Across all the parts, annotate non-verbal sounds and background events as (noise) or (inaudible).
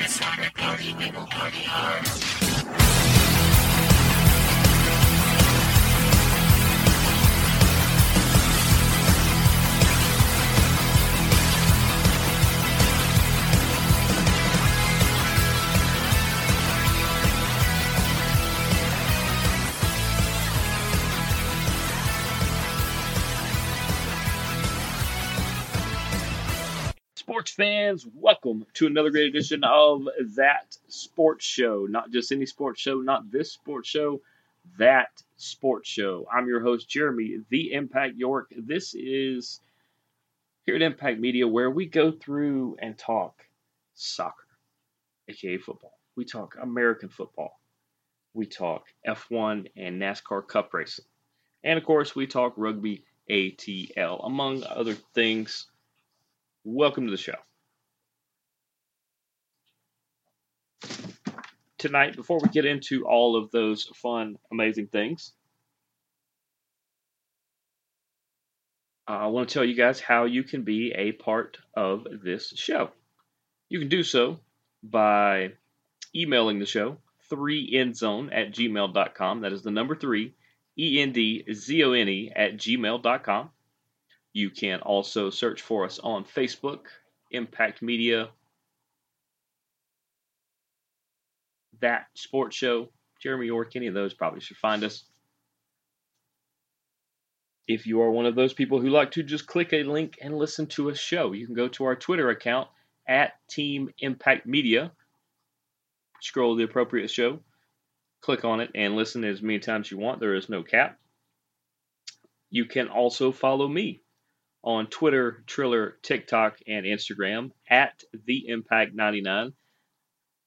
it's time party, we will party hard. Sports fans, welcome to another great edition of That Sports Show. Not just any sports show, not this sports show, that sports show. I'm your host, Jeremy, the Impact York. This is here at Impact Media where we go through and talk soccer, aka football. We talk American football. We talk F1 and NASCAR Cup racing. And of course, we talk rugby ATL, among other things. Welcome to the show. Tonight, before we get into all of those fun, amazing things, I want to tell you guys how you can be a part of this show. You can do so by emailing the show, 3endzone at gmail.com. That is the number 3, E N D Z O N E at gmail.com. You can also search for us on Facebook, Impact Media, That Sports Show, Jeremy York, any of those probably should find us. If you are one of those people who like to just click a link and listen to a show, you can go to our Twitter account at Team Impact Media, scroll the appropriate show, click on it, and listen as many times you want. There is no cap. You can also follow me on Twitter, Triller, TikTok, and Instagram at the Impact 99.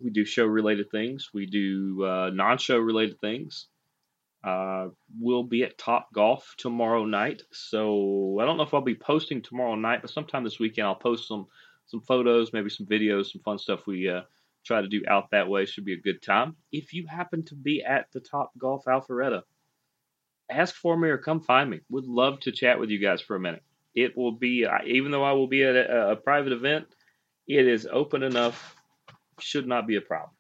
We do show related things. We do uh, non-show related things. Uh, we'll be at Top Golf tomorrow night, so I don't know if I'll be posting tomorrow night, but sometime this weekend I'll post some some photos, maybe some videos, some fun stuff we uh, try to do out that way. Should be a good time. If you happen to be at the Top Golf Alpharetta, ask for me or come find me. Would love to chat with you guys for a minute it will be even though I will be at a, a, private event, it is open enough. Should not be a problem.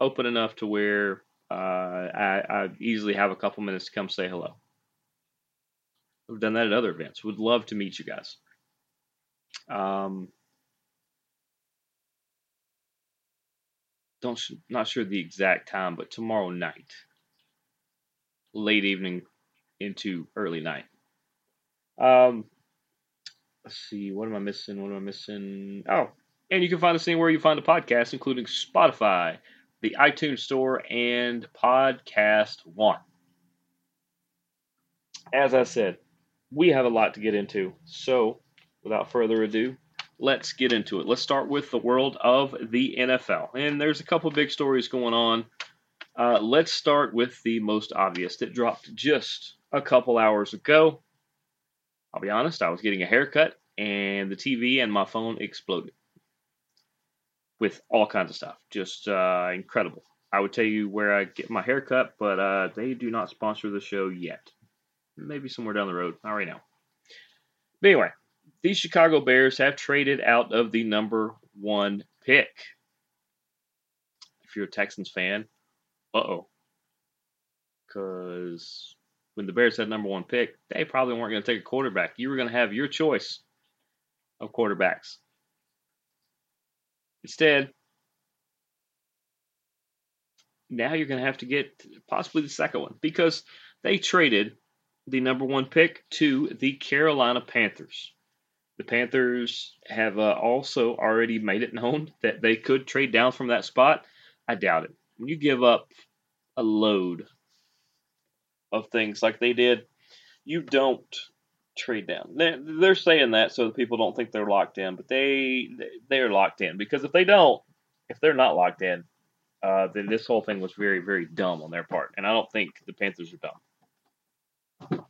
Open enough to where uh, I, I easily have a couple minutes to come say hello. We've done that at other events. Would love to meet you guys. Um, don't not sure the exact time, but tomorrow night, late evening into early night. Um, let's see, what am I missing? What am I missing? Oh, and you can find us anywhere you find a podcast, including Spotify, the iTunes Store, and Podcast One. As I said, we have a lot to get into, so without further ado, let's get into it. Let's start with the world of the NFL, and there's a couple big stories going on. Uh, let's start with the most obvious that dropped just a couple hours ago. I'll be honest, I was getting a haircut and the TV and my phone exploded with all kinds of stuff. Just uh, incredible. I would tell you where I get my haircut, but uh, they do not sponsor the show yet. Maybe somewhere down the road. Not right now. But anyway, these Chicago Bears have traded out of the number one pick. If you're a Texans fan, uh oh. Because when the Bears had number one pick, they probably weren't going to take a quarterback. You were going to have your choice of quarterbacks. Instead, now you're going to have to get possibly the second one because they traded the number one pick to the Carolina Panthers. The Panthers have uh, also already made it known that they could trade down from that spot. I doubt it. When you give up a load of things like they did, you don't trade down. They're, saying that so that people don't think they're locked in, but they they're locked in because if they don't, if they're not locked in, uh, then this whole thing was very very dumb on their part, and I don't think the Panthers are dumb.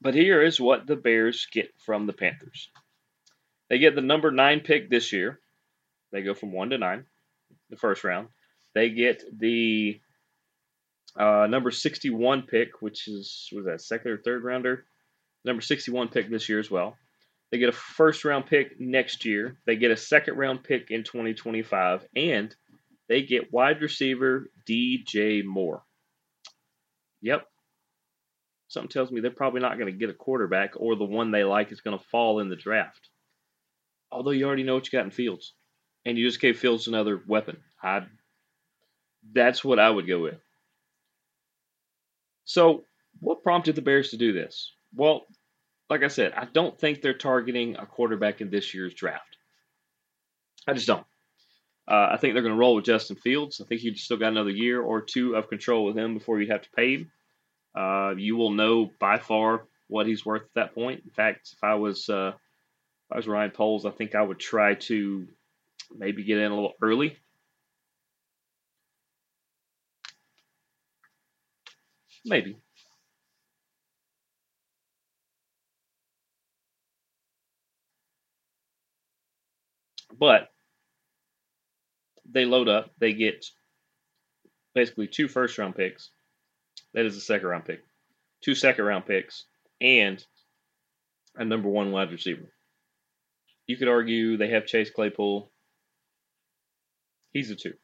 But here is what the Bears get from the Panthers. They get the number nine pick this year. They go from one to nine, the first round. They get the uh, number 61 pick, which is was that second or third rounder, number 61 pick this year as well. They get a first round pick next year. They get a second round pick in 2025. And they get wide receiver DJ Moore. Yep. Something tells me they're probably not going to get a quarterback or the one they like is going to fall in the draft. Although you already know what you got in Fields. And you just gave Fields another weapon. I that's what I would go with. So, what prompted the Bears to do this? Well, like I said, I don't think they're targeting a quarterback in this year's draft. I just don't. Uh, I think they're going to roll with Justin Fields. I think you still got another year or two of control with him before you have to pay him. Uh, you will know by far what he's worth at that point. In fact, if I was uh, if I was Ryan Poles, I think I would try to maybe get in a little early. Maybe. But they load up, they get basically two first round picks. That is a second round pick. Two second round picks and a number one wide receiver. You could argue they have Chase Claypool. He's a two.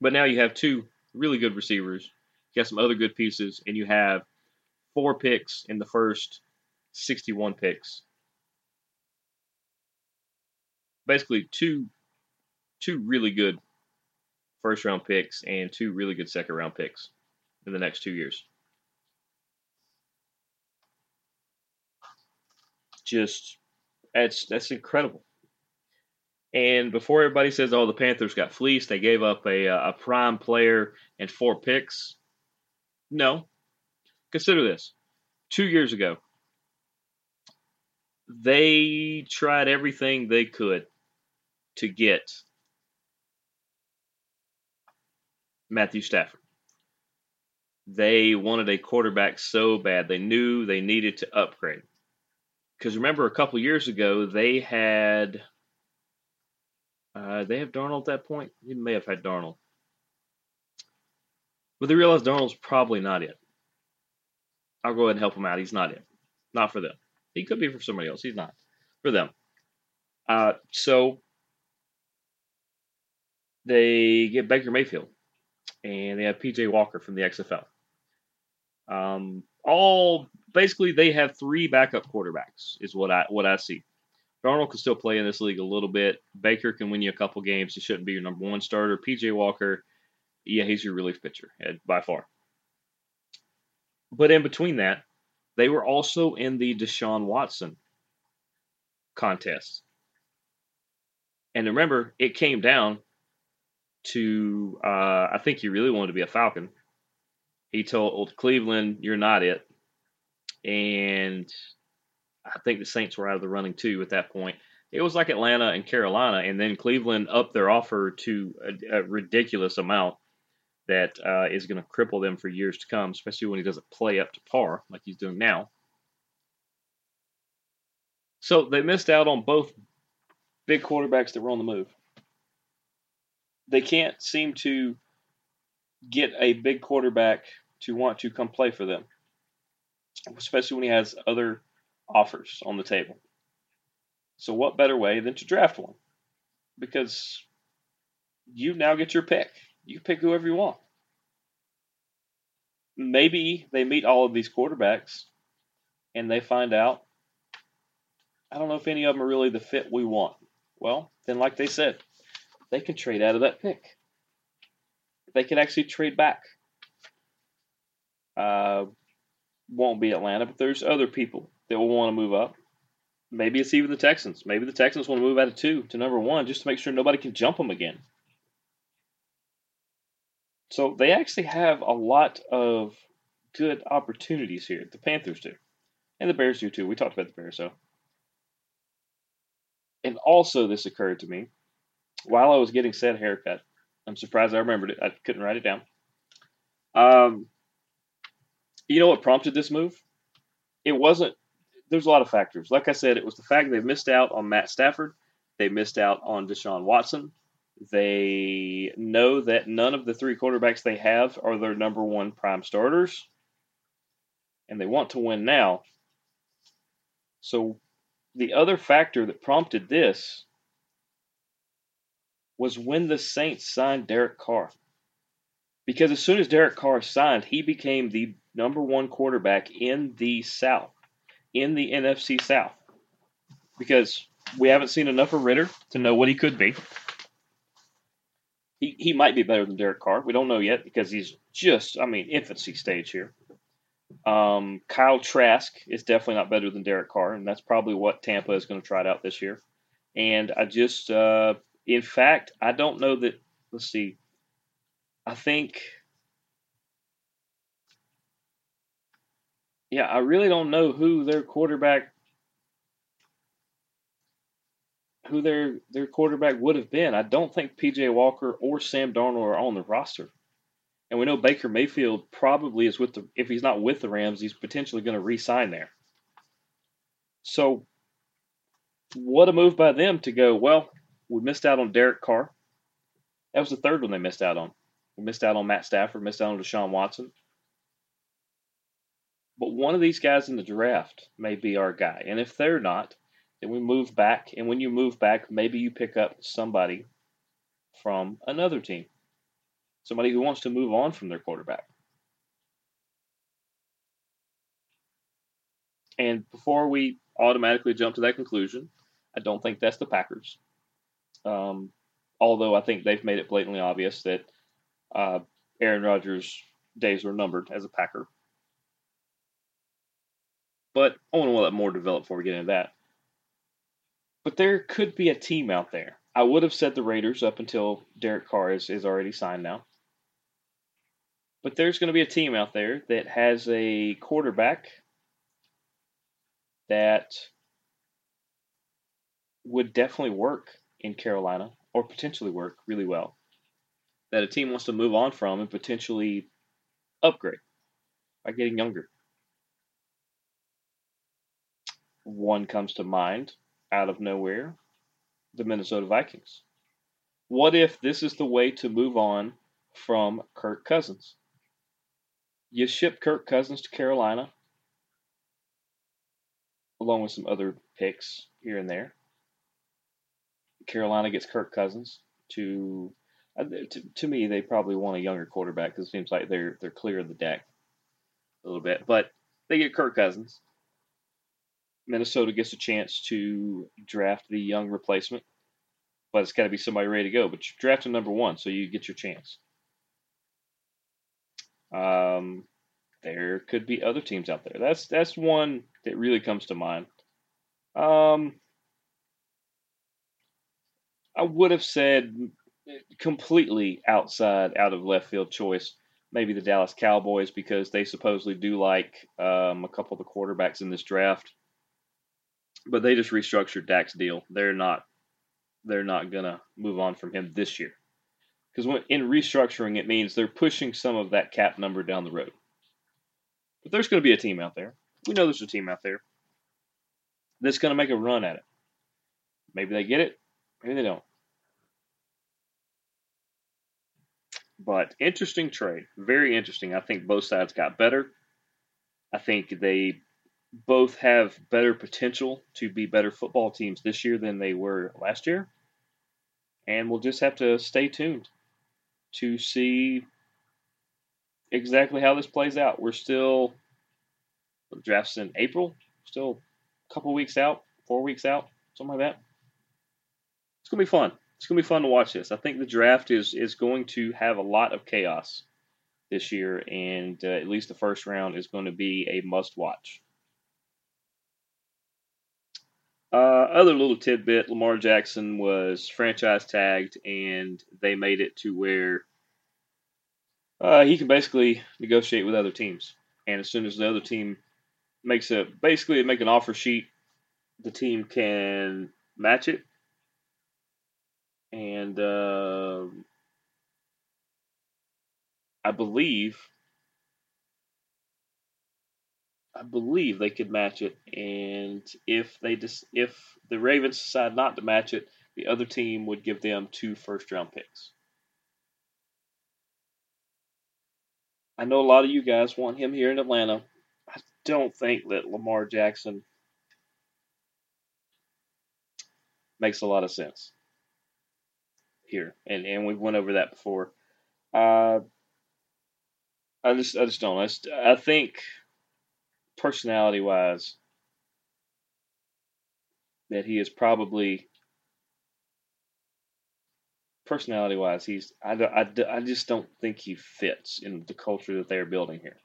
But now you have two really good receivers. You got some other good pieces, and you have four picks in the first 61 picks. Basically, two two really good first round picks and two really good second round picks in the next two years. Just that's that's incredible. And before everybody says, "Oh, the Panthers got fleeced," they gave up a uh, a prime player and four picks. No, consider this: two years ago, they tried everything they could to get Matthew Stafford. They wanted a quarterback so bad. They knew they needed to upgrade. Because remember, a couple years ago, they had. Uh, they have Darnold at that point? He may have had Darnold. But they realize Darnold's probably not it. I'll go ahead and help him out. He's not it. Not for them. He could be for somebody else. He's not. For them. Uh, so they get Baker Mayfield and they have PJ Walker from the XFL. Um, all basically they have three backup quarterbacks is what I what I see. Darnold can still play in this league a little bit. Baker can win you a couple games. He shouldn't be your number one starter. PJ Walker, yeah, he's your relief pitcher by far. But in between that, they were also in the Deshaun Watson contest. And remember, it came down to uh, I think he really wanted to be a Falcon. He told Cleveland, "You're not it," and I think the Saints were out of the running too at that point. It was like Atlanta and Carolina, and then Cleveland upped their offer to a, a ridiculous amount that uh, is going to cripple them for years to come, especially when he doesn't play up to par like he's doing now. So they missed out on both big quarterbacks that were on the move they can't seem to get a big quarterback to want to come play for them, especially when he has other offers on the table. So, what better way than to draft one? Because you now get your pick. You pick whoever you want. Maybe they meet all of these quarterbacks and they find out, I don't know if any of them are really the fit we want. Well, then, like they said, they can trade out of that pick. They can actually trade back. Uh, won't be Atlanta, but there's other people that will want to move up. Maybe it's even the Texans. Maybe the Texans want to move out of two to number one just to make sure nobody can jump them again. So they actually have a lot of good opportunities here. The Panthers do. And the Bears do too. We talked about the Bears, so. And also, this occurred to me while I was getting said haircut. I'm surprised I remembered it. I couldn't write it down. Um, you know what prompted this move? It wasn't. There's a lot of factors. Like I said, it was the fact they missed out on Matt Stafford. They missed out on Deshaun Watson. They know that none of the three quarterbacks they have are their number one prime starters, and they want to win now. So the other factor that prompted this was when the Saints signed Derek Carr. Because as soon as Derek Carr signed, he became the number one quarterback in the South, in the NFC South. Because we haven't seen enough of Ridder to know what he could be. He, he might be better than Derek Carr. We don't know yet because he's just, I mean, infancy stage here. Um, Kyle Trask is definitely not better than Derek Carr, and that's probably what Tampa is going to try it out this year. And I just, uh, in fact, I don't know that. Let's see. I think, yeah, I really don't know who their quarterback, who their their quarterback would have been. I don't think PJ Walker or Sam Darnold are on the roster. And we know Baker Mayfield probably is with the if he's not with the Rams, he's potentially going to re-sign there. So what a move by them to go, well, we missed out on Derek Carr. That was the third one they missed out on. We missed out on Matt Stafford, missed out on Deshaun Watson. But one of these guys in the draft may be our guy. And if they're not, then we move back. And when you move back, maybe you pick up somebody from another team somebody who wants to move on from their quarterback. And before we automatically jump to that conclusion, I don't think that's the Packers. Um, although I think they've made it blatantly obvious that uh, Aaron Rodgers' days were numbered as a Packer. But I want to let more develop before we get into that. But there could be a team out there. I would have said the Raiders up until Derek Carr is, is already signed now. But there's going to be a team out there that has a quarterback that would definitely work in Carolina or potentially work really well. That a team wants to move on from and potentially upgrade by getting younger. One comes to mind out of nowhere the Minnesota Vikings. What if this is the way to move on from Kirk Cousins? You ship Kirk Cousins to Carolina, along with some other picks here and there. Carolina gets Kirk Cousins to, uh, to, to me, they probably want a younger quarterback because it seems like they're they're clear of the deck a little bit. But they get Kirk Cousins. Minnesota gets a chance to draft the young replacement, but it's got to be somebody ready to go. But you draft a number one, so you get your chance. Um, there could be other teams out there. That's that's one that really comes to mind. Um, I would have said completely outside, out of left field choice, maybe the Dallas Cowboys because they supposedly do like um, a couple of the quarterbacks in this draft, but they just restructured Dak's deal. They're not they're not gonna move on from him this year because in restructuring it means they're pushing some of that cap number down the road. But there's going to be a team out there. We know there's a team out there that's going to make a run at it. Maybe they get it, maybe they don't. But interesting trade. Very interesting. I think both sides got better. I think they both have better potential to be better football teams this year than they were last year. And we'll just have to stay tuned to see exactly how this plays out. We're still the draft's in April, still a couple weeks out, four weeks out, something like that. It's gonna be fun. It's gonna be fun to watch this. I think the draft is is going to have a lot of chaos this year, and uh, at least the first round is going to be a must watch. Uh, other little tidbit: Lamar Jackson was franchise tagged, and they made it to where uh, he can basically negotiate with other teams. And as soon as the other team makes a basically make an offer sheet, the team can match it, and uh, I believe I believe they could match it, and if they just if the Ravens decide not to match it, the other team would give them two first round picks. I know a lot of you guys want him here in Atlanta. I don't think that Lamar Jackson makes a lot of sense here, and and we went over that before. Uh, I just I just don't. I, just, I think personality wise that he is probably personality wise he's I, I, I just don't think he fits in the culture that they are building here.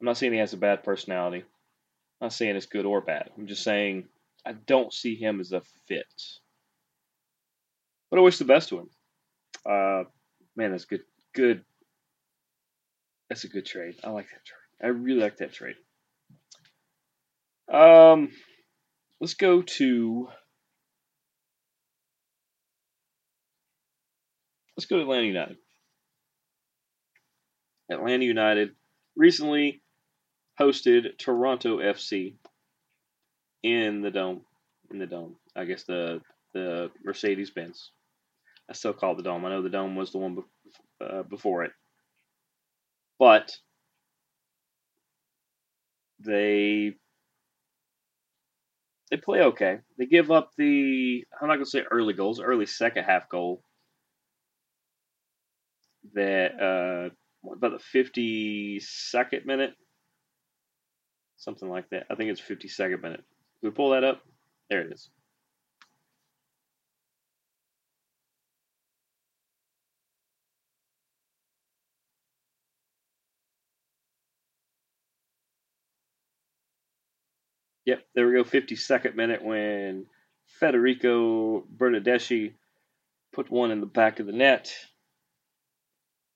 I'm not saying he has a bad personality. I'm not saying it's good or bad. I'm just saying i don't see him as a fit. But i wish the best to him. Uh man that's good good that's a good trade. I like that trade. I really like that trade um let's go to Let's go to Atlanta United. Atlanta United recently hosted Toronto FC in the dome. In the dome, I guess the the Mercedes Benz. I still call it the dome. I know the dome was the one be- uh, before it, but they they play okay. They give up the I'm not gonna say early goals, early second half goal that uh, about the 52nd minute, something like that. I think it's 52nd minute. we pull that up? There it is. Yep, there we go. 52nd minute when Federico Bernardeschi put one in the back of the net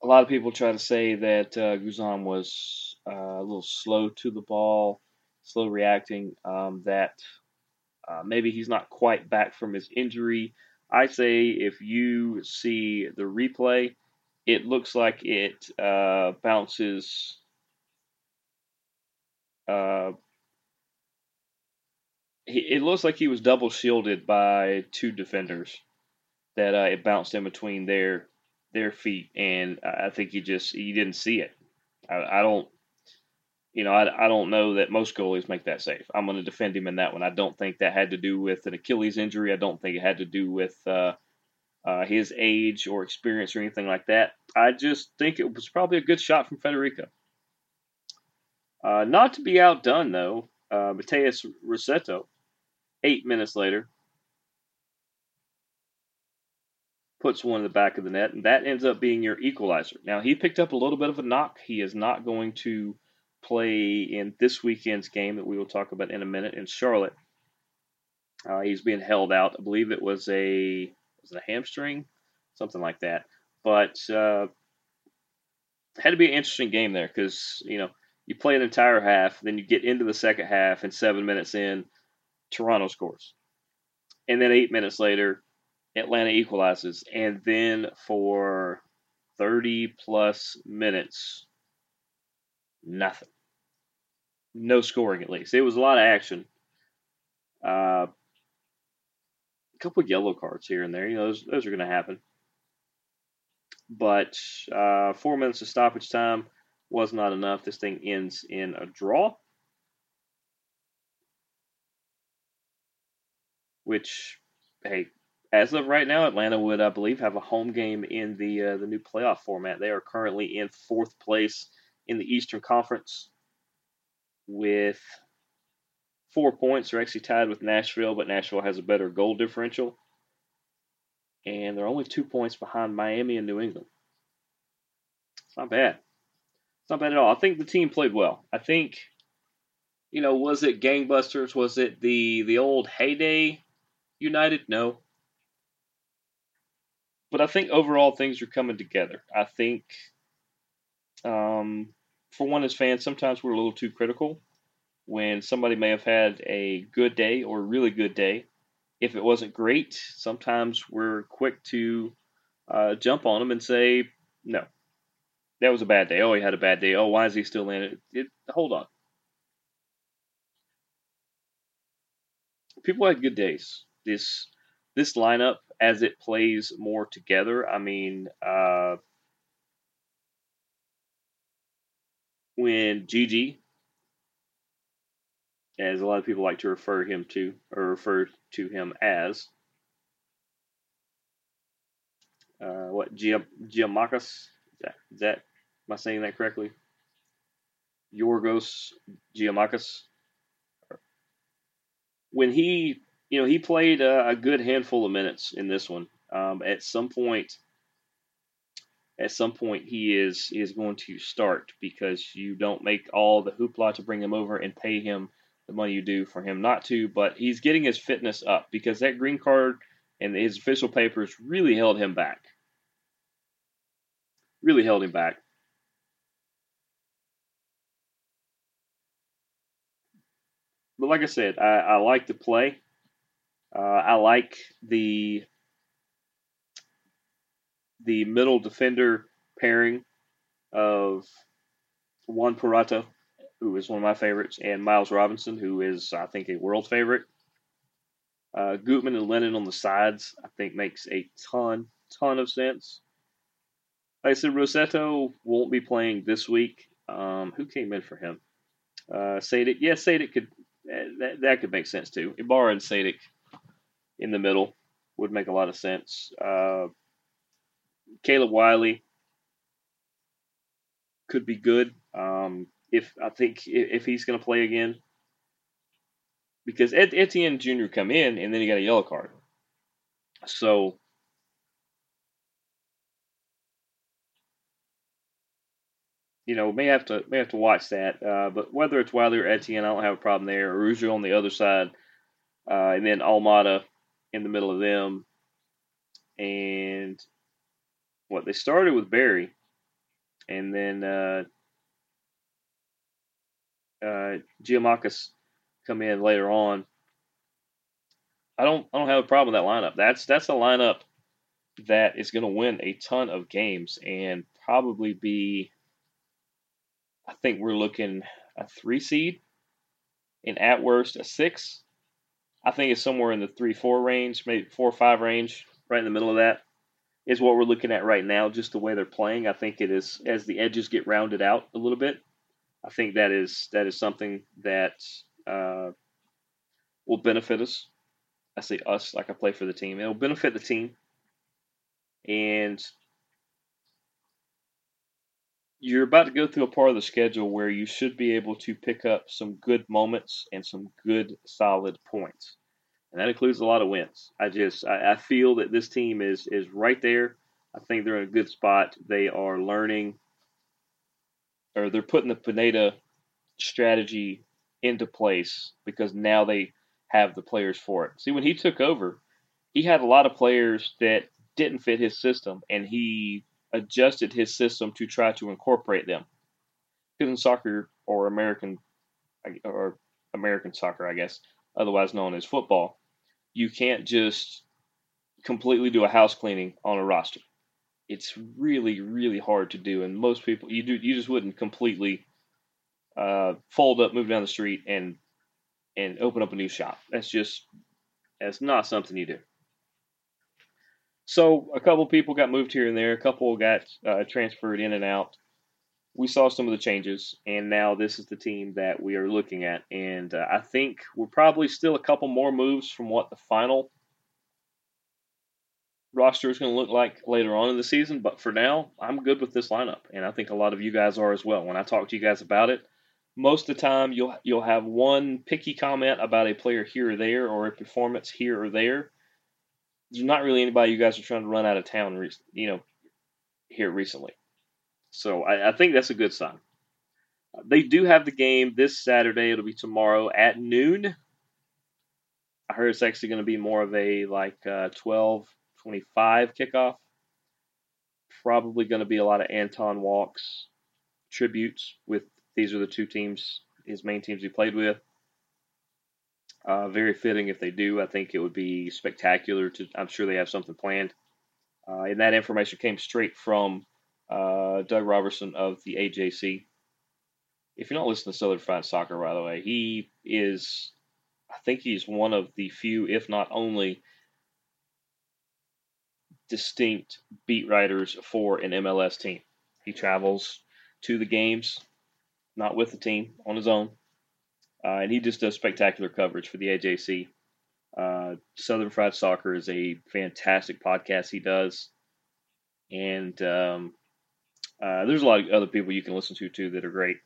a lot of people try to say that uh, Guzan was uh, a little slow to the ball, slow reacting, um, that uh, maybe he's not quite back from his injury. I say if you see the replay, it looks like it uh, bounces. It looks like he was double shielded by two defenders. That uh, it bounced in between their their feet, and I think he just he didn't see it. I, I don't, you know, I, I don't know that most goalies make that save. I'm going to defend him in that one. I don't think that had to do with an Achilles injury. I don't think it had to do with uh, uh, his age or experience or anything like that. I just think it was probably a good shot from Federico. Uh, not to be outdone, though, uh, Matheus Rossetto, eight minutes later, puts one in the back of the net, and that ends up being your equalizer. Now, he picked up a little bit of a knock. He is not going to play in this weekend's game that we will talk about in a minute in Charlotte. Uh, he's being held out. I believe it was a was it a hamstring, something like that. But uh, had to be an interesting game there because you know you play an entire half, then you get into the second half, and seven minutes in, Toronto scores, and then eight minutes later, Atlanta equalizes, and then for 30 plus minutes, nothing. No scoring, at least. It was a lot of action. Uh, a couple yellow cards here and there. You know, those, those are going to happen. But uh, four minutes of stoppage time was not enough. This thing ends in a draw. Which, hey, as of right now, Atlanta would, I believe, have a home game in the uh, the new playoff format. They are currently in fourth place in the Eastern Conference with four points. They're actually tied with Nashville, but Nashville has a better goal differential, and they're only two points behind Miami and New England. It's not bad. It's not bad at all. I think the team played well. I think, you know, was it gangbusters? Was it the the old heyday United? No but I think overall things are coming together. I think, um, for one, as fans, sometimes we're a little too critical when somebody may have had a good day or a really good day. If it wasn't great, sometimes we're quick to uh, jump on them and say, no, that was a bad day. Oh, he had a bad day. Oh, why is he still in it? it hold on. People had good days. This this lineup as it plays more together. I mean, uh, when Gigi, as a lot of people like to refer him to, or refer to him as, uh, what Gia- Giamakis? Is that, is that am I saying that correctly? Yorgos Giamakis. When he, you know, he played a, a good handful of minutes in this one. Um, at some point, at some point he is is going to start because you don't make all the hoopla to bring him over and pay him the money you do for him not to. But he's getting his fitness up because that green card and his official papers really held him back. Really held him back. But like I said, I, I like the play. Uh, I like the the middle defender pairing of Juan Purata, who is one of my favorites, and Miles Robinson, who is, I think, a world favorite. Uh, Gutman and Lennon on the sides, I think, makes a ton, ton of sense. Like I said, Rossetto won't be playing this week. Um, who came in for him? Uh, Sadik. Yeah, Sadik could. That, that could make sense too. Ibarra and Sadik in the middle would make a lot of sense. Uh, Caleb Wiley could be good. Um, if I think if, he's going to play again, because Ed, Etienne Jr. come in and then he got a yellow card, so you know may have to may have to watch that. Uh, but whether it's Wiley or Etienne, I don't have a problem there. Araujo on the other side, uh, and then Almada in the middle of them, and what they started with Barry, and then uh, uh, Giamakis come in later on. I don't I don't have a problem with that lineup. That's that's a lineup that is going to win a ton of games and probably be. I think we're looking a three seed, and at worst a six. I think it's somewhere in the three four range, maybe four five range, right in the middle of that is what we're looking at right now, just the way they're playing. I think it is as the edges get rounded out a little bit. I think that is that is something that uh, will benefit us. I say us like I play for the team. It will benefit the team, and you're about to go through a part of the schedule where you should be able to pick up some good moments and some good solid points and that includes a lot of wins. I just I, I, feel that this team is is right there. I think they're in a good spot. They are learning, or they're putting the Pineda strategy into place because now they have the players for it. See, when he took over, he had a lot of players that didn't fit his system, and he adjusted his system to try to incorporate them. In soccer or American or American soccer, I guess, otherwise known as football, you can't just completely do a house cleaning on a roster. It's really, really hard to do, and most people you do you just wouldn't completely uh, fold up, move down the street, and and open up a new shop. That's just that's not something you do. So a couple people got moved here and there. A couple got uh, transferred in and out we saw some of the changes, and now this is the team that we are looking at. And uh, I think we're probably still a couple more moves from what the final roster is going to look like later on in the season. But for now, I'm good with this lineup, and I think a lot of you guys are as well. When I talk to you guys about it, most of the time you'll you'll have one picky comment about a player here or there, or a performance here or there. There's not really anybody you guys are trying to run out of town, you know, here recently. So I, I think that's a good sign. They do have the game this Saturday. It'll be tomorrow at noon. I heard it's actually going to be more of a like uh, 12 25 kickoff. Probably going to be a lot of Anton Walkes tributes with these are the two teams, his main teams he played with. Uh, very fitting if they do. I think it would be spectacular. To I'm sure they have something planned. Uh, and that information came straight from uh, Doug Roberson of the AJC. If you're not listening to Southern Fried Soccer, by the way, he is, I think he's one of the few, if not only, distinct beat writers for an MLS team. He travels to the games, not with the team, on his own. Uh, and he just does spectacular coverage for the AJC. Uh, Southern Fried Soccer is a fantastic podcast he does. and um, uh, there's a lot of other people you can listen to too that are great.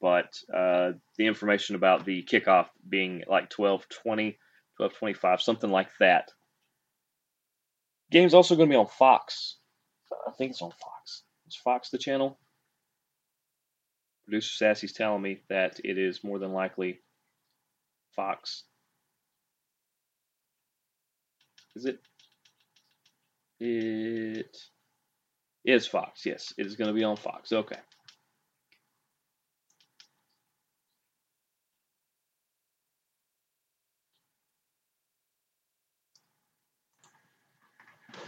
But uh, the information about the kickoff being like 12:20, 12:25, something like that. Game's also going to be on Fox. I think it's on Fox. Is Fox the channel? Producer Sassy's telling me that it is more than likely Fox. Is it? It is Fox. Yes, it is going to be on Fox. Okay.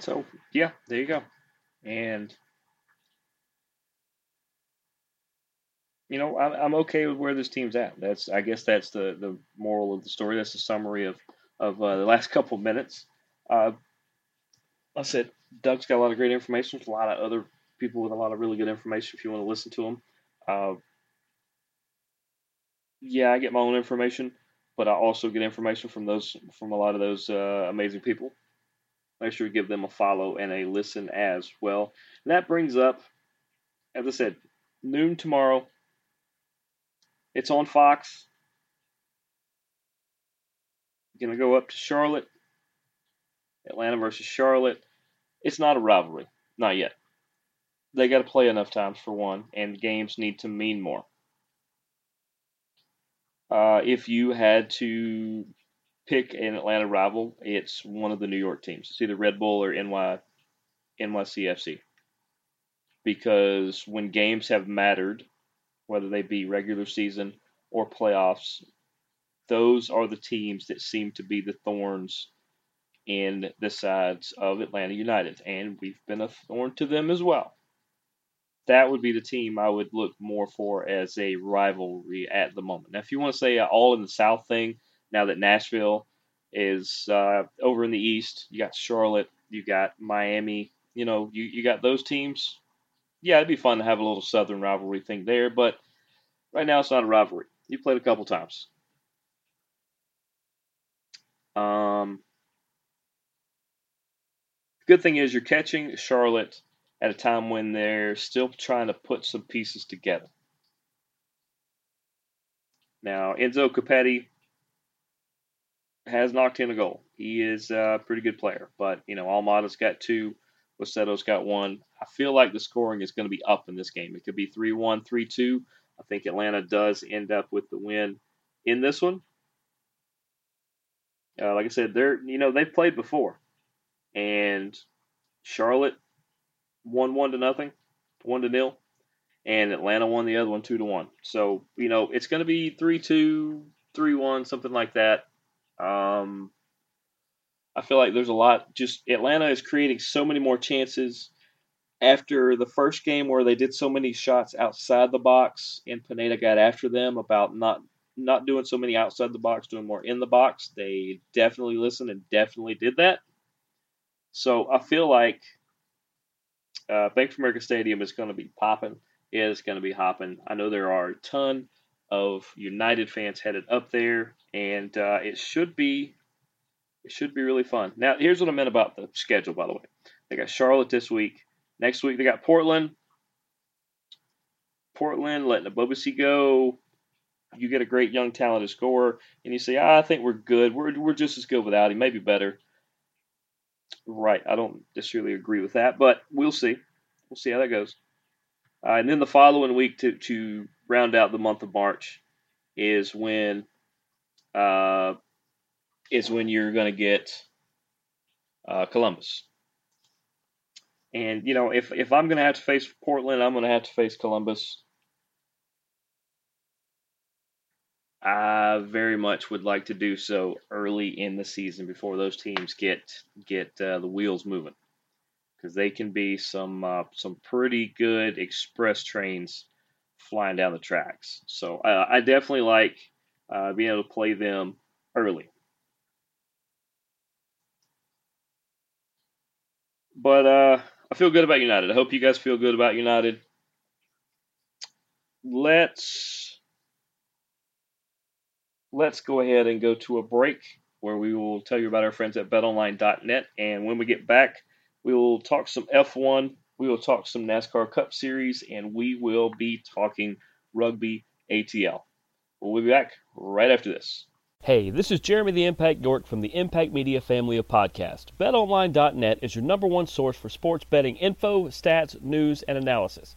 So yeah, there you go. And you know, I'm, I'm okay with where this team's at. That's I guess that's the the moral of the story. That's the summary of of uh, the last (laughs) couple minutes. Uh, I said Doug's got a lot of great information. There's a lot of other people with a lot of really good information if you want to listen to them. Uh, yeah, I get my own information, but I also get information from those from a lot of those uh, amazing people. Make sure you give them a follow and a listen as well. And that brings up, as I said, noon tomorrow. It's on Fox. Going to go up to Charlotte. Atlanta versus Charlotte. It's not a rivalry. Not yet. They got to play enough times for one, and games need to mean more. Uh, if you had to pick an Atlanta rival, it's one of the New York teams. It's either Red Bull or NY, NYCFC. Because when games have mattered, whether they be regular season or playoffs, those are the teams that seem to be the thorns in the sides of Atlanta United, and we've been a thorn to them as well. That would be the team I would look more for as a rivalry at the moment. Now, if you want to say all in the South thing, now that Nashville is uh, over in the East, you got Charlotte, you got Miami, you know, you, you got those teams. Yeah, it'd be fun to have a little Southern rivalry thing there, but right now it's not a rivalry. You played a couple times. Um, good thing is you're catching Charlotte at a time when they're still trying to put some pieces together. Now, Enzo Copetti has knocked in a goal. He is a pretty good player, but you know, Almada's got two, Waseto's got one. I feel like the scoring is going to be up in this game. It could be 3-1, 3-2. I think Atlanta does end up with the win in this one. Uh, like I said, they're you know they've played before and Charlotte won one to nothing, one to nil, and Atlanta won the other one two to one. So you know it's going to be three two, three one, something like that. Um, I feel like there's a lot. Just Atlanta is creating so many more chances after the first game where they did so many shots outside the box, and Pineda got after them about not not doing so many outside the box, doing more in the box. They definitely listened and definitely did that. So I feel like uh, Bank of America Stadium is going to be popping. It is going to be hopping. I know there are a ton of United fans headed up there, and uh, it should be it should be really fun. Now, here's what I meant about the schedule. By the way, they got Charlotte this week. Next week they got Portland. Portland letting Ebobisse go. You get a great young talented scorer, and you say, ah, I think we're good. We're, we're just as good without him, maybe better. Right. I don't necessarily agree with that, but we'll see. We'll see how that goes. Uh, and then the following week to, to round out the month of March is when uh, is when you're going to get uh, Columbus. And you know, if if I'm going to have to face Portland, I'm going to have to face Columbus. I very much would like to do so early in the season before those teams get get uh, the wheels moving, because they can be some uh, some pretty good express trains flying down the tracks. So uh, I definitely like uh, being able to play them early. But uh, I feel good about United. I hope you guys feel good about United. Let's let's go ahead and go to a break where we will tell you about our friends at betonline.net. And when we get back, We will talk some F1. We will talk some NASCAR Cup Series, and we will be talking rugby ATL. We'll be back right after this. Hey, this is Jeremy the Impact York from the Impact Media family of podcasts. BetOnline.net is your number one source for sports betting info, stats, news, and analysis.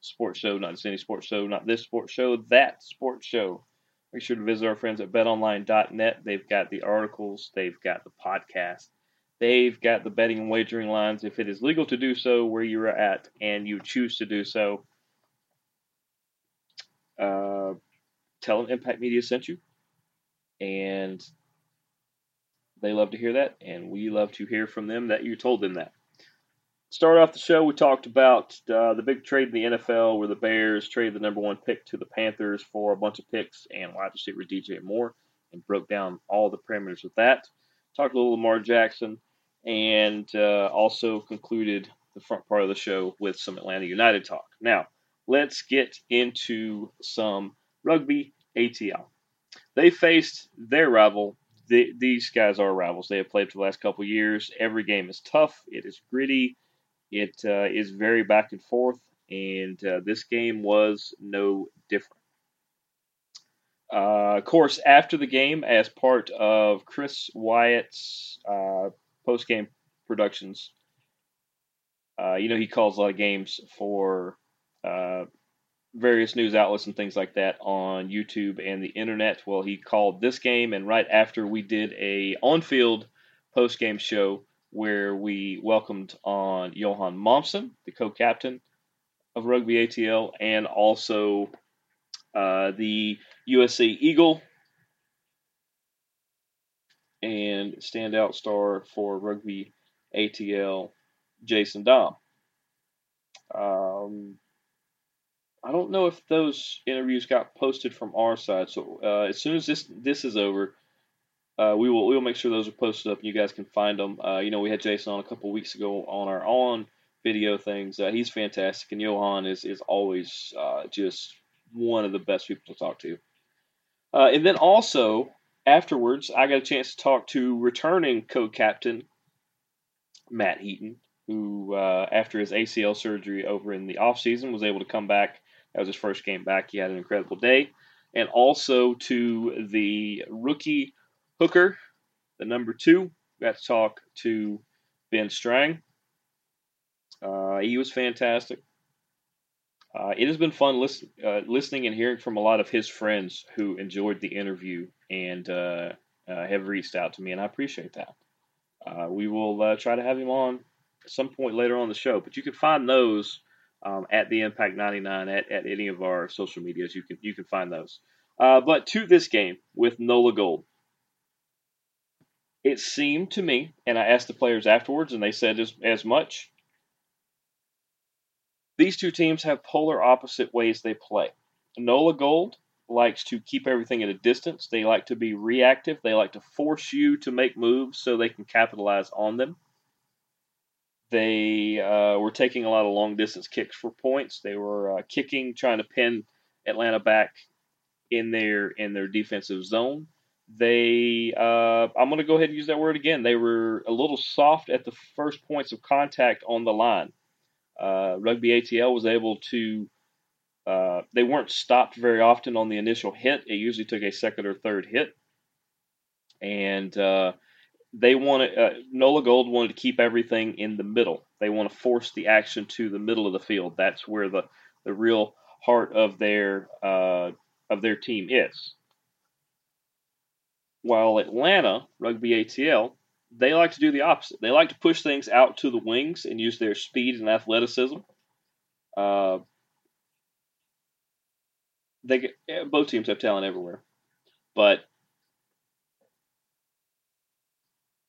sports show, not just any sports show, not this sports show, that sports show. Make sure to visit our friends at betonline.net. They've got the articles, they've got the podcast, they've got the betting and wagering lines. If it is legal to do so where you're at and you choose to do so, uh, tell them Impact Media sent you. And they love to hear that, and we love to hear from them that you told them that. Start off the show, we talked about uh, the big trade in the NFL where the Bears traded the number one pick to the Panthers for a bunch of picks and wide receiver DJ Moore and broke down all the parameters of that. Talked a little Lamar Jackson and uh, also concluded the front part of the show with some Atlanta United talk. Now, let's get into some rugby ATL. They faced their rival. The, these guys are rivals. They have played for the last couple years. Every game is tough. It is gritty. It uh, is very back and forth, and uh, this game was no different. Uh, of course, after the game, as part of Chris Wyatt's uh, post game productions, uh, you know, he calls a lot of games for various news outlets and things like that on YouTube and the internet. Well, he called this game, and right after we did a on field post game show where we welcomed on Johan Momsen, the co-captain of Rugby ATL, and also uh, the USA Eagle and standout star for Rugby ATL, Jason Damm. Um, I don't know if those interviews got posted from our side. So uh, as soon as this this is over, uh, we will we will make sure those are posted up and you guys can find them. Uh, you know, we had Jason on a couple weeks ago on our on video things. Uh, he's fantastic, and Johan is is always uh, just one of the best people to talk to. Uh, and then also afterwards, I got a chance to talk to returning co-captain Matt Heaton, who after his ACL surgery over in the off season was able to come back. That was his first game back. He had an incredible day. And also to the rookie Hooker, the number two, got to talk to Ben Strang. Uh, he was fantastic. Uh, it has been fun listen, uh, listening and hearing from a lot of his friends who enjoyed the interview and uh, uh, have reached out to me, and I appreciate that. Uh, we will try to have him on at some point later on the show, but you can find those um, at the Impact 99 at, at any of our social medias. You can you can find those. but to this game with Nola Gold it seemed to me, and I asked the players afterwards, and they said as, as much. These two teams have polar opposite ways they play. Nola Gold likes to keep everything at a distance. They like to be reactive. They like to force you to make moves so they can capitalize on them. They uh, were taking a lot of long distance kicks for points. They were uh, kicking, trying to pin Atlanta back in their in their defensive zone they uh, I'm going to go ahead and use that word again. They were a little soft at the first points of contact on the line. Uh, Rugby ATL was able to. Uh, they weren't stopped very often on the initial hit. It usually took a second or third hit, and uh, they wanted uh, Nola Gold wanted to keep everything in the middle. They want to force the action to the middle of the field. That's where the the real heart of their uh, of their team is. While Atlanta, Rugby ATL, they like to do the opposite. They like to push things out to the wings and use their speed and athleticism. Uh, they get, both teams have talent everywhere, but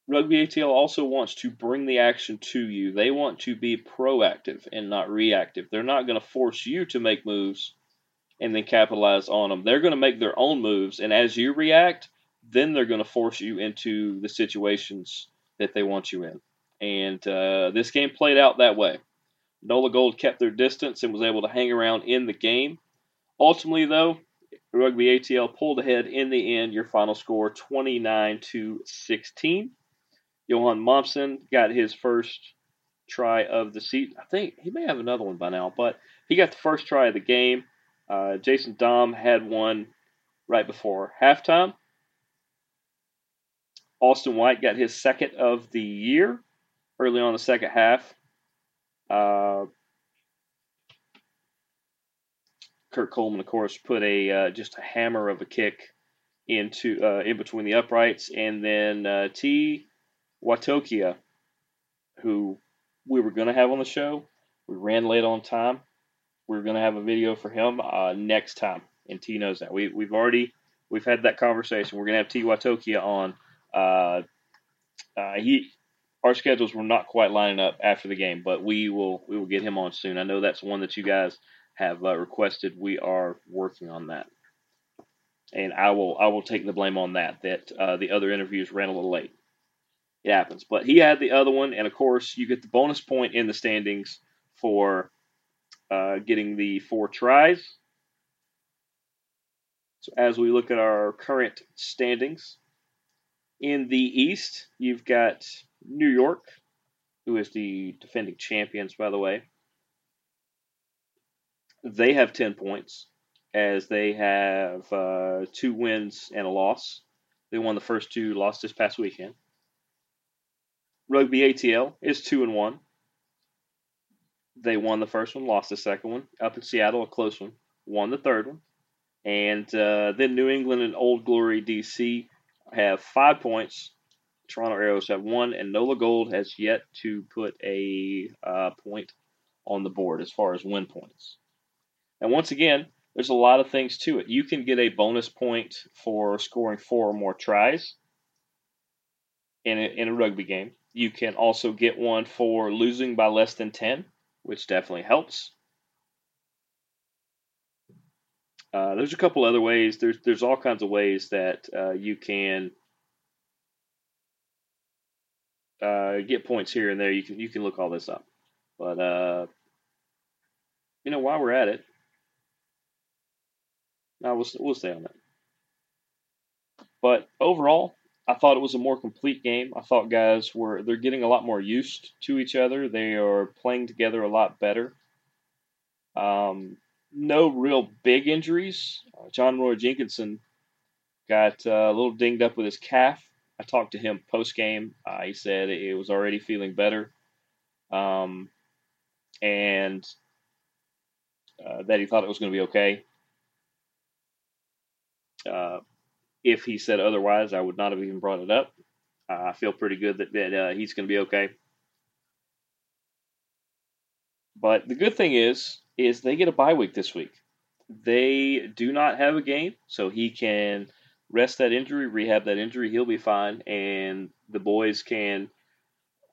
Rugby ATL also wants to bring the action to you. They want to be proactive and not reactive. They're not going to force you to make moves and then capitalize on them. They're going to make their own moves, and as you react, then they're going to force you into the situations that they want you in. And uh, this game played out that way. Nola Gold kept their distance and was able to hang around in the game. Ultimately, though, Rugby ATL pulled ahead in the end. Your final score 29 to 16. Johan Momsen got his first try of the season. I think he may have another one by now, but he got the first try of the game. Uh, Jason Damm had one right before halftime. Austin White got his second of the year early on the second half. Uh, Kurt Coleman, of course, put a uh, just a hammer of a kick into uh, in between the uprights, and then uh, T. Watokia, who we were going to have on the show, we ran late on time. We are going to have a video for him uh, next time, and T knows that. We we've already we've had that conversation. We're going to have T. Watokia on. Uh, uh, he our schedules were not quite lining up after the game, but we will we will get him on soon. I know that's one that you guys have uh, requested. We are working on that, and I will I will take the blame on that. That uh, the other interviews ran a little late. It happens, but he had the other one, and of course you get the bonus point in the standings for uh, getting the four tries. So as we look at our current standings, in the East, you've got New York, who is the defending champions, by the way. They have 10 points as they have uh, two wins and a loss. They won the first two, lost this past weekend. Rugby ATL is 2 and 1. They won the first one, lost the second one. Up in Seattle, a close one, won the third one. And uh, then New England and Old Glory DC have five points. Toronto Arrows have one, and Nola Gold has yet to put a uh, point on the board as far as win points. And once again, there's a lot of things to it. You can get a bonus point for scoring four or more tries in a, in a rugby game. You can also get one for losing by less than 10, which definitely helps. Uh, there's a couple other ways. There's there's all kinds of ways that uh, you can uh, get points here and there. You can you can look all this up, but uh, you know while we're at it, now we'll we'll stay on that. But overall, I thought it was a more complete game. I thought guys were they're getting a lot more used to each other. They are playing together a lot better. Um, no real big injuries. Uh, John Roy Jenkinson got uh, a little dinged up with his calf. I talked to him post game. Uh, he said it was already feeling better, um, and uh, that he thought it was going to be okay. Uh, if he said otherwise, I would not have even brought it up. Uh, I feel pretty good that, that he's going to be okay. But the good thing is, is they get a bye week this week. They do not have a game, so he can rest that injury, rehab that injury. He'll be fine, and the boys can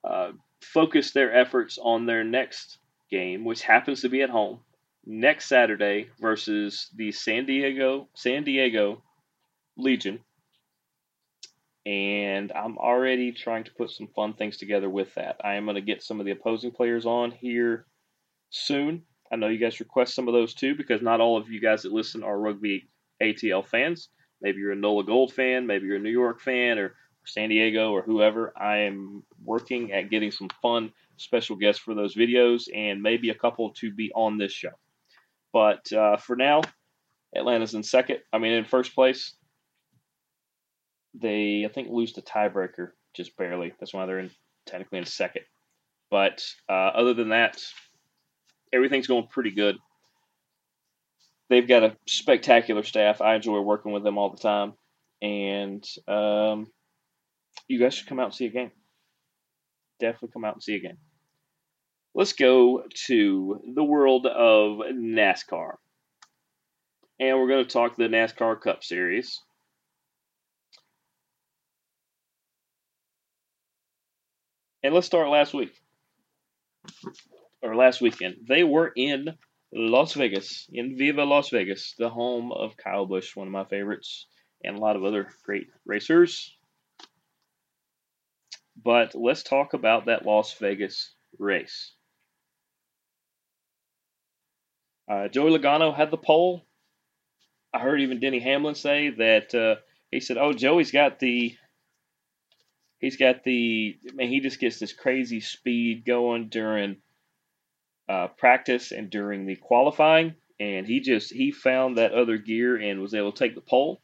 uh, focus their efforts on their next game, which happens to be at home next Saturday versus the San Diego San Diego Legion. And I'm already trying to put some fun things together with that. I am going to get some of the opposing players on here soon. I know you guys request some of those too because not all of you guys that listen are rugby ATL fans. Maybe you're a NOLA Gold fan, maybe you're a New York fan or, San Diego or whoever. I am working at getting some fun special guests for those videos and maybe a couple to be on this show. But uh, for now, Atlanta's in second. I mean, in first place. They, I think, lose the tiebreaker just barely. That's why they're in technically in second. But uh, other than that, everything's going pretty good. They've got a spectacular staff. I enjoy working with them all the time, and um, you guys should come out and see a game. Definitely come out and see a game. Let's go to the world of NASCAR. And we're going to talk the NASCAR Cup Series. And let's start last week or last weekend. They were in Las Vegas, in Viva Las Vegas, the home of Kyle Busch, one of my favorites, and a lot of other great racers. But let's talk about that Las Vegas race. Uh, Joey Logano had the pole. I heard even Denny Hamlin say that uh, he said, "Oh, Joey's got the he's got the man. He just gets this crazy speed going during uh, practice and during the qualifying, and he just he found that other gear and was able to take the pole.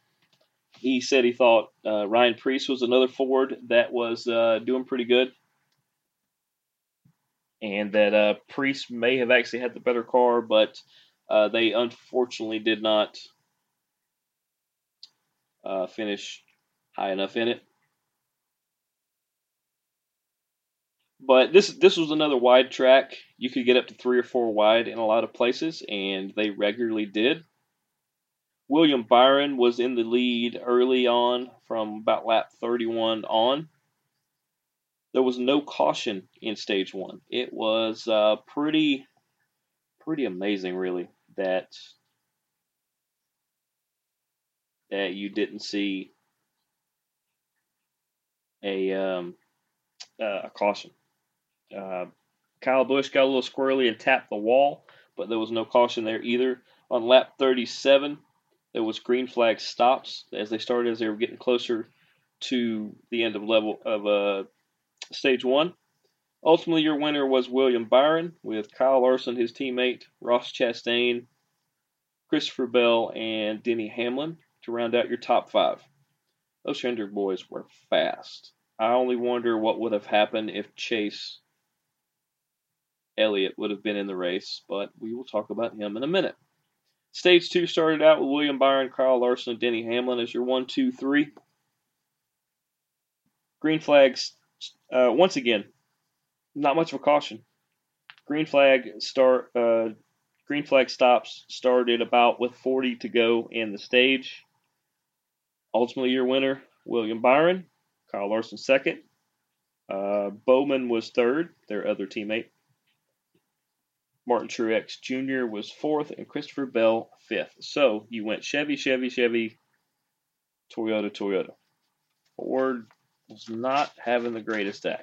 He said he thought uh, Ryan Preece was another Ford that was uh, doing pretty good, and that uh, Preece may have actually had the better car, but uh, they unfortunately did not finish high enough in it. But this this was another wide track. You could get up to three or four wide in a lot of places, and they regularly did. William Byron was in the lead early on from about lap 31 on. There was no caution in stage one. It was uh, pretty pretty amazing, really, that that you didn't see a um, uh, a caution. Uh, Kyle Busch got a little squirrely and tapped the wall, but there was no caution there either. On lap 37, there was green flag stops as they started as they were getting closer to the end of level of uh, stage one. Ultimately, your winner was William Byron with Kyle Larson, his teammate, Ross Chastain, Christopher Bell, and Denny Hamlin to round out your top five. Those Hendrick boys were fast. I only wonder what would have happened if Chase Elliott would have been in the race, but we will talk about him in a minute. Stage two started out with William Byron, Kyle Larson, and Denny Hamlin as your one, two, three. Green flags, uh, once again, not much of a caution. Green flag start, uh, green flag stops started about with 40 to go in the stage. Ultimately, your winner, William Byron, Kyle Larson second. Uh, Bowman was third, their other teammate. Martin Truex Jr. was fourth, and Christopher Bell fifth. So you went Chevy, Chevy, Chevy, Toyota, Toyota. Ford was not having the greatest day.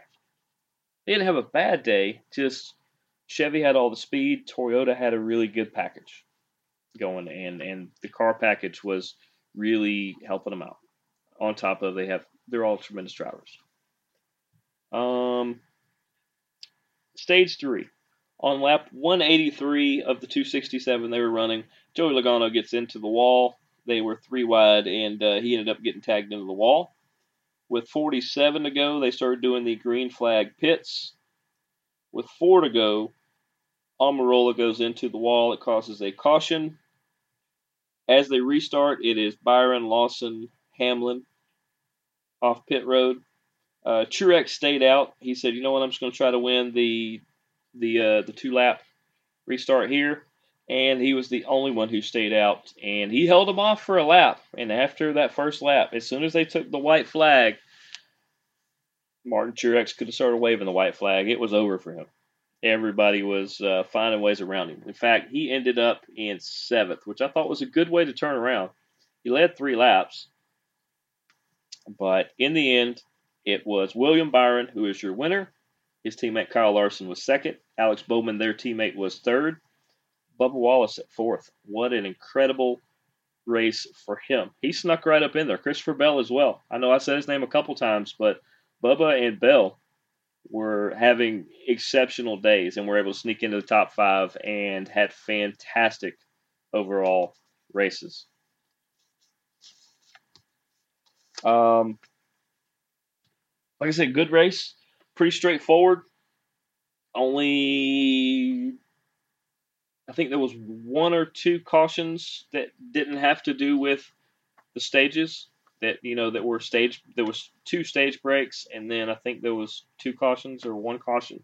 They didn't have a bad day, just Chevy had all the speed, Toyota had a really good package going, and, and the car package was really helping them out. On top of they have they're all tremendous drivers. Um, stage three. On lap 183 of the 267 they were running, Joey Logano gets into the wall. They were three wide, and uh, he ended up getting tagged into the wall. With 47 to go, they started doing the green flag pits. With four to go, Almirola goes into the wall. It causes a caution. As they restart, it is Byron, Larson, Hamlin off pit road. Uh, Truex stayed out. He said, "You know what? I'm just going to try to win the the uh, the two lap restart here." And he was the only one who stayed out, and he held them off for a lap. And after that first lap, as soon as they took the white flag, Martin Truex could have started waving the white flag. It was over for him. Everybody was uh, finding ways around him. In fact, he ended up in seventh, which I thought was a good way to turn around. He led three laps, but in the end, it was William Byron who is your winner. His teammate Kyle Larson was second. Alex Bowman, their teammate, was third. Bubba Wallace at fourth. What an incredible race for him. He snuck right up in there. Christopher Bell as well. I know I said his name a couple times, but Bubba and Bell were having exceptional days and were able to sneak into the top five and had fantastic overall races. Um, like I said, good race, pretty straightforward. Only, I think there was one or two cautions that didn't have to do with the stages. That you know that were stage. There was two stage breaks, and then I think there was two cautions or one caution,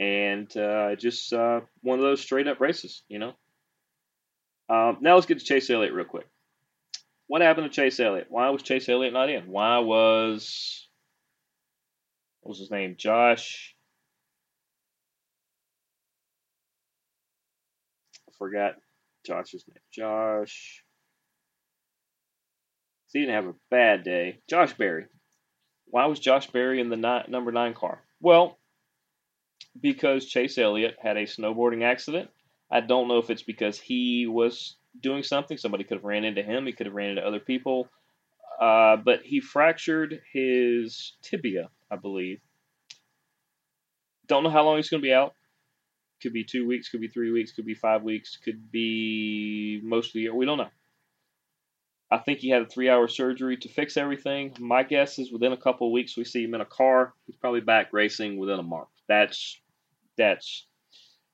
and uh, just uh, one of those straight up races. You know. Um, now let's get to Chase Elliott real quick what happened to Chase Elliott? Why was Chase Elliott not in? Why was what was his name? Josh. I forgot Josh's name. Josh. So he didn't have a bad day. Josh Berry. Why was Josh Berry in the nine, number nine car? Well, because Chase Elliott had a snowboarding accident. I don't know if it's because he was doing something. Somebody could have ran into him. He could have ran into other people. Uh, but he fractured his tibia, I believe. Don't know how long he's going to be out. Could be two weeks, could be three weeks, could be five weeks, could be most of the year. We don't know. I think he had a three hour surgery to fix everything. My guess is within a couple of weeks we see him in a car. He's probably back racing within a month. That's that's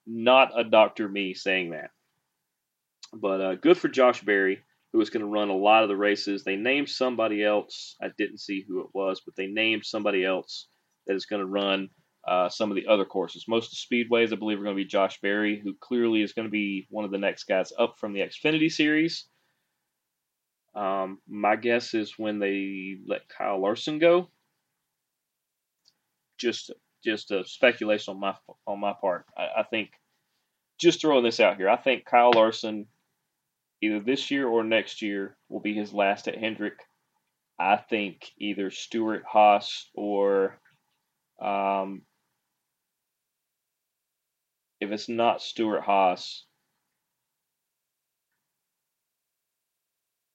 not a doctor me saying that. But uh, good for Josh Berry, who is going to run a lot of the races. They named somebody else. I didn't see who it was, but they named somebody else that is going to run uh, some of the other courses. Most of the speedways, I believe, are going to be Josh Berry, who clearly is going to be one of the next guys up from the Xfinity series. Um, my guess is when they let Kyle Larson go. Just, just a speculation on my on my part. I, I think, just throwing this out here, I think Kyle Larson, either this year or next year, will be his last at Hendrick. I think either Stewart Haas or um, if it's not Stewart Haas,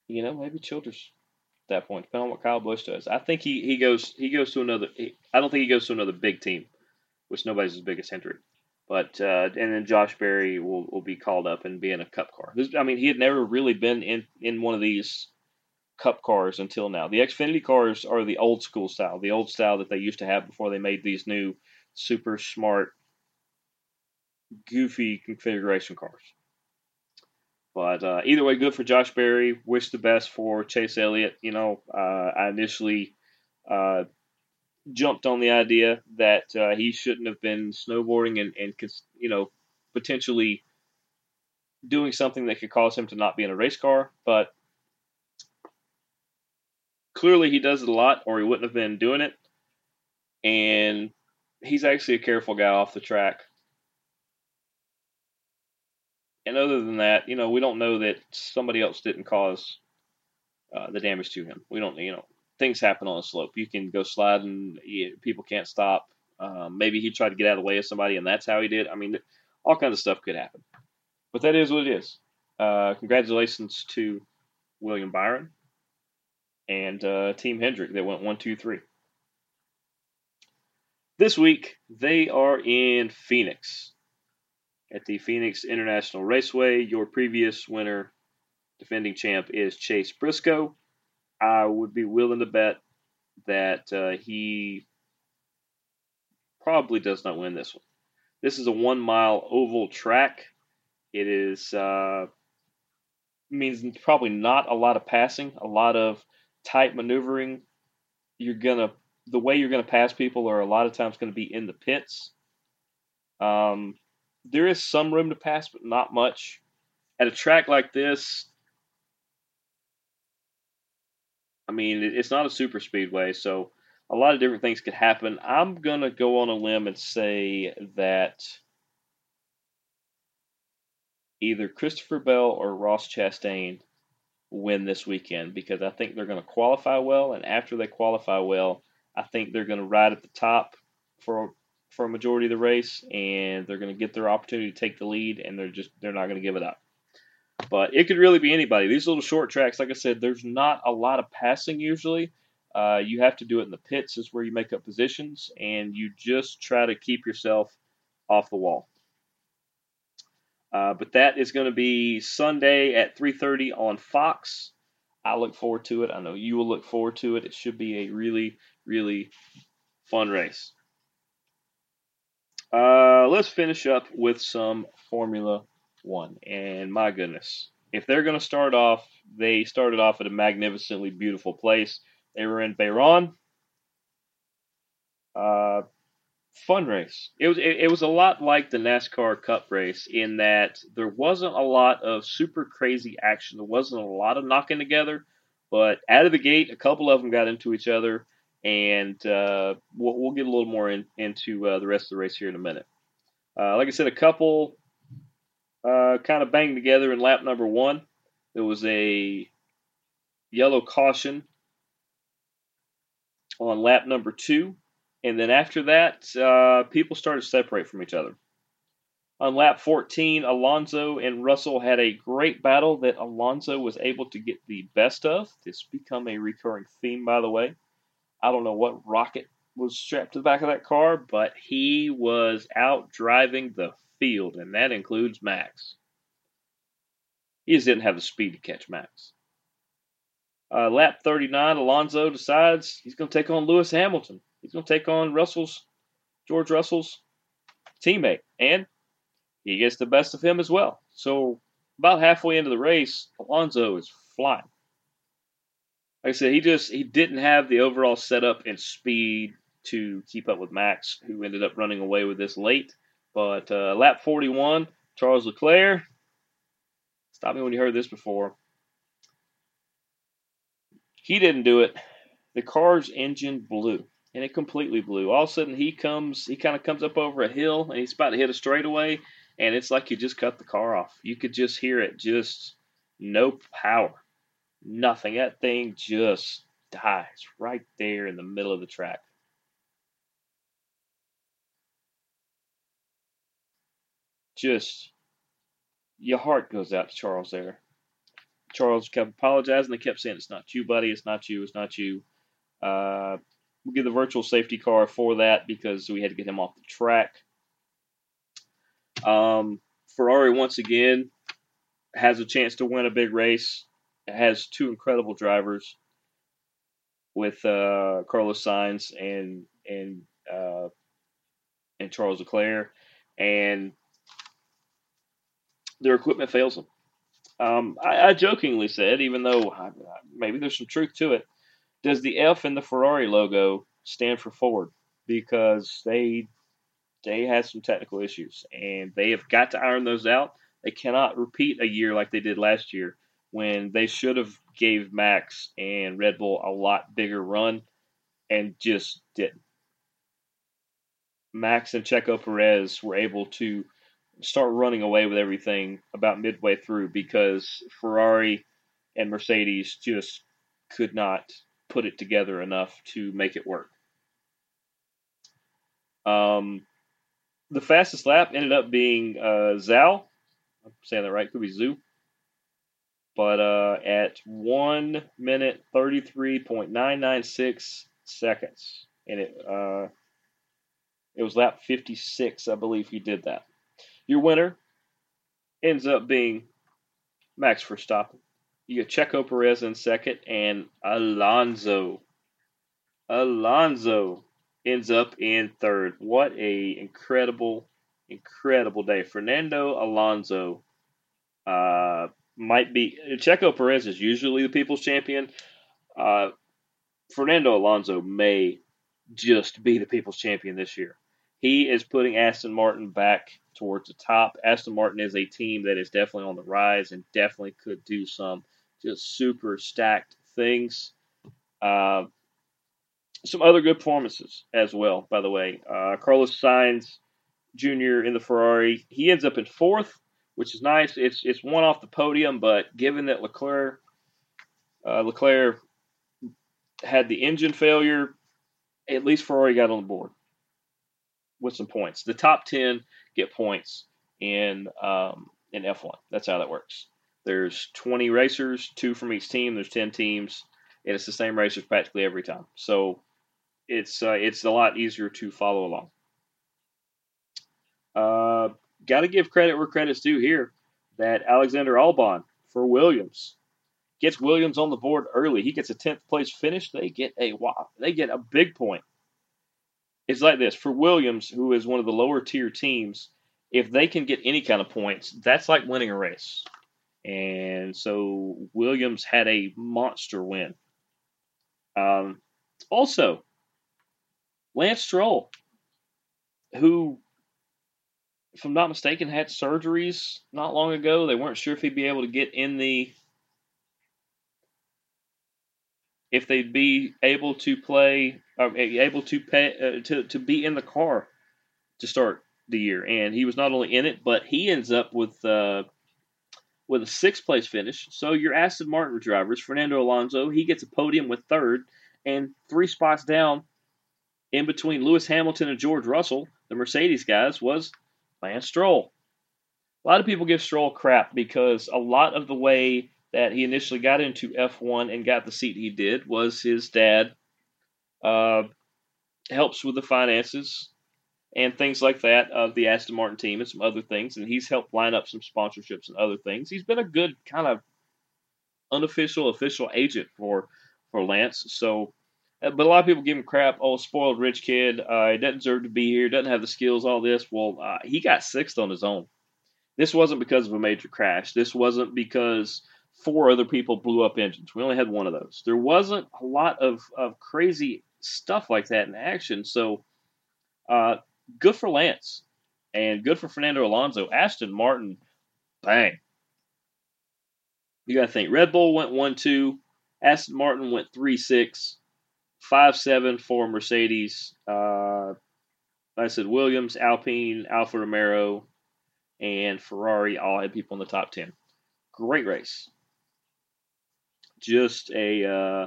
you know, maybe Childress at that point, depending on what Kyle Busch does. I think he, he goes he goes to another. He, I don't think he goes to another big team, which nobody's as big as Hendrick. But uh, and then Josh Berry will, will be called up and be in a Cup car. This, I mean, he had never really been in in one of these Cup cars until now. The Xfinity cars are the old school style, the old style that they used to have before they made these new super smart, goofy configuration cars. But uh, either way, good for Josh Berry. Wish the best for Chase Elliott. You know, uh, I initially uh, jumped on the idea that uh, he shouldn't have been snowboarding and, and you know potentially doing something that could cause him to not be in a race car. But clearly, he does it a lot, or he wouldn't have been doing it. And he's actually a careful guy off the track. And other than that, you know, we don't know that somebody else didn't cause uh, the damage to him. We don't, you know, things happen on a slope. You can go sliding, people can't stop. Um, maybe he tried to get out of the way of somebody, and that's how he did. I mean, all kinds of stuff could happen. But that is what it is. Uh, congratulations to William Byron and uh, Team Hendrick that went one, two, three. This week, they are in Phoenix at the Phoenix International Raceway. Your previous winner, defending champ, is Chase Briscoe. I would be willing to bet that uh, he probably does not win this one. This is a one mile oval track. It is uh, means probably not a lot of passing, a lot of tight maneuvering. You're gonna the way you're gonna pass people are a lot of times to be in the pits. Um, there is some room to pass, but not much. At a track like this, I mean, it's not a super speedway, so a lot of different things could happen. I'm going to go on a limb and say that either Christopher Bell or Ross Chastain win this weekend because I think they're going to qualify well, and after they qualify well, I think they're going to ride at the top for for a majority of the race, and they're going to get their opportunity to take the lead, and they're just they're not going to give it up. But it could really be anybody. These little short tracks, like I said, there's not a lot of passing usually. Uh, you have to do it in the pits, is where you make up positions, and you just try to keep yourself off the wall. Uh, but that is going to be Sunday at 3:30 on Fox. I look forward to it. I know you will look forward to it. It should be a really, really fun race. Uh, let's finish up with some Formula One. And my goodness, if they're going to start off, they started off at a magnificently beautiful place. They were in Bahrain. Uh, fun race. It was it, it, was a lot like the NASCAR Cup race in that there wasn't a lot of super crazy action. There wasn't a lot of knocking together, but out of the gate, a couple of them got into each other, and uh, we'll, we'll get a little more in, into uh, the rest of the race here in a minute. Uh, like I said, a couple uh, kind of banged together in lap number one. There was a yellow caution on lap number two. And then after that, uh, people started to separate from each other. On lap 14, Alonso and Russell had a great battle that Alonso was able to get the best of. This become a recurring theme, by the way. I don't know what rocket was strapped to the back of that car, but he was out driving the field, and that includes Max. He just didn't have the speed to catch Max. Uh, lap 39, Alonso decides he's going to take on Lewis Hamilton. He's going to take on Russell's, George Russell's teammate, and he gets the best of him as well. So about halfway into the race, Alonso is flying. Like I said, he just he didn't have the overall setup and speed to keep up with Max, who ended up running away with this late. But uh, lap 41, Charles Leclerc. Stop me when you heard this before. He didn't do it. The car's engine blew, and it completely blew. All of a sudden, he comes, he kind of comes up over a hill, and he's about to hit a straightaway, and it's like you just cut the car off. You could just hear it, just no power, nothing. That thing just dies right there in the middle of the track. Just your heart goes out to Charles there. Charles kept apologizing. They kept saying, "It's not you, buddy. It's not you. It's not you." Uh, we'll give the virtual safety car for that because we had to get him off the track. Um, Ferrari once again has a chance to win a big race. It has two incredible drivers with uh, Carlos Sainz and and uh, and Charles Leclerc, and their equipment fails them. Um, I, I, jokingly said, even though I, maybe there's some truth to it, does the F in the Ferrari logo stand for Ford? Because they they had some technical issues, and they have got to iron those out. They cannot repeat a year like they did last year, when they should have gave Max and Red Bull a lot bigger run, and just didn't. Max and Checo Perez were able to start running away with everything about midway through because Ferrari and Mercedes just could not put it together enough to make it work. Um, the fastest lap ended up being uh. I'm saying that right. Could be Zoo. But uh, at one minute thirty three point nine nine six seconds, and it uh, it was lap fifty six, I believe. He did that. Your winner ends up being Max Verstappen. You get Checo Perez in second, and Alonso. Alonso ends up in third. What a incredible, incredible day. Fernando Alonso uh, might be Checo Perez is usually the people's champion. Uh, Fernando Alonso may just be the people's champion this year. He is putting Aston Martin back towards the top. Aston Martin is a team that is definitely on the rise and definitely could do some just super stacked things. Uh, some other good performances as well, by the way. Uh, Carlos Sainz Jr. in the Ferrari, he ends up in fourth, which is nice. It's it's one off the podium, but given that Leclerc uh, Leclerc had the engine failure, at least Ferrari got on the board with some points. The top ten get points in um, in F1. That's how that works. There's 20 racers, two from each team. There's 10 teams, and it's the same racers practically every time. So it's uh, it's a lot easier to follow along. Uh, Got to give credit where credit's due here. That Alexander Albon for Williams gets Williams on the board early. He gets a 10th place finish. They get a wow, they get a big point it's like this for Williams, who is one of the lower tier teams. If they can get any kind of points, that's like winning a race. And so Williams had a monster win. Um, also, Lance Stroll, who, if I'm not mistaken, had surgeries not long ago. They weren't sure if he'd be able to get in the if they'd be able to play um, able to pay uh, to to be in the car to start the year, and he was not only in it, but he ends up with uh, with a sixth place finish. So your Aston Martin drivers, Fernando Alonso, he gets a podium with third, and three spots down in between Lewis Hamilton and George Russell, the Mercedes guys, was Lance Stroll. A lot of people give Stroll crap because a lot of the way that he initially got into F1 and got the seat he did was his dad uh, helps with the finances and things like that of the Aston Martin team and some other things. And he's helped line up some sponsorships and other things. He's been a good kind of unofficial, official agent for for Lance. So, uh, but a lot of people give him crap. Oh, spoiled rich kid. Uh, he doesn't deserve to be here. Doesn't have the skills. All this. Well, uh, he got sixth on his own. This wasn't because of a major crash. This wasn't because four other people blew up engines. We only had one of those. There wasn't a lot of, of crazy stuff like that in action. So, uh, good for Lance and good for Fernando Alonso. Aston Martin, bang. You got to think Red Bull went 1 2, Aston Martin went 3 6, 5 7 for Mercedes. Uh, I said Williams, Alpine, Alfa Romeo, and Ferrari all had people in the top 10. Great race. Just a uh,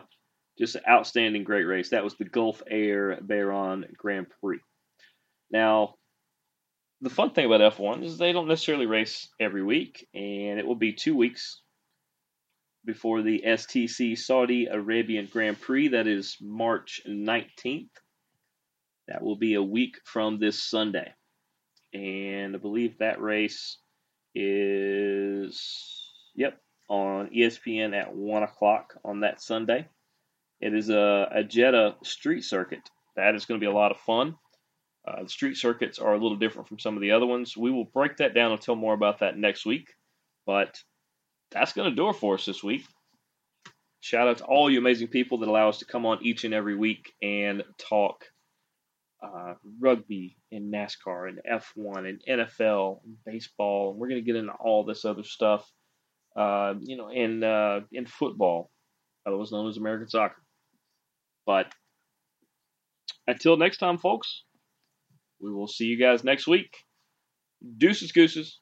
just an outstanding great race. That was the Gulf Air Bahrain Grand Prix. Now, the fun thing about F1 is they don't necessarily race every week, and it will be two weeks before the STC Saudi Arabian Grand Prix. That is March 19th. That will be a week from this Sunday. And I believe that race is, yep, on ESPN at 1 o'clock on that Sunday. It is a, a Jeddah street circuit. That is going to be a lot of fun. Uh, the street circuits are a little different from some of the other ones. We will break that down and tell more about that next week. But that's going to do it for us this week. Shout out to all you amazing people that allow us to come on each and every week and talk uh, rugby and NASCAR and F1 and NFL and baseball. We're going to get into all this other stuff, uh, you know, in uh, in football, otherwise known as American soccer. But until next time, folks. We will see you guys next week. Deuces, gooses.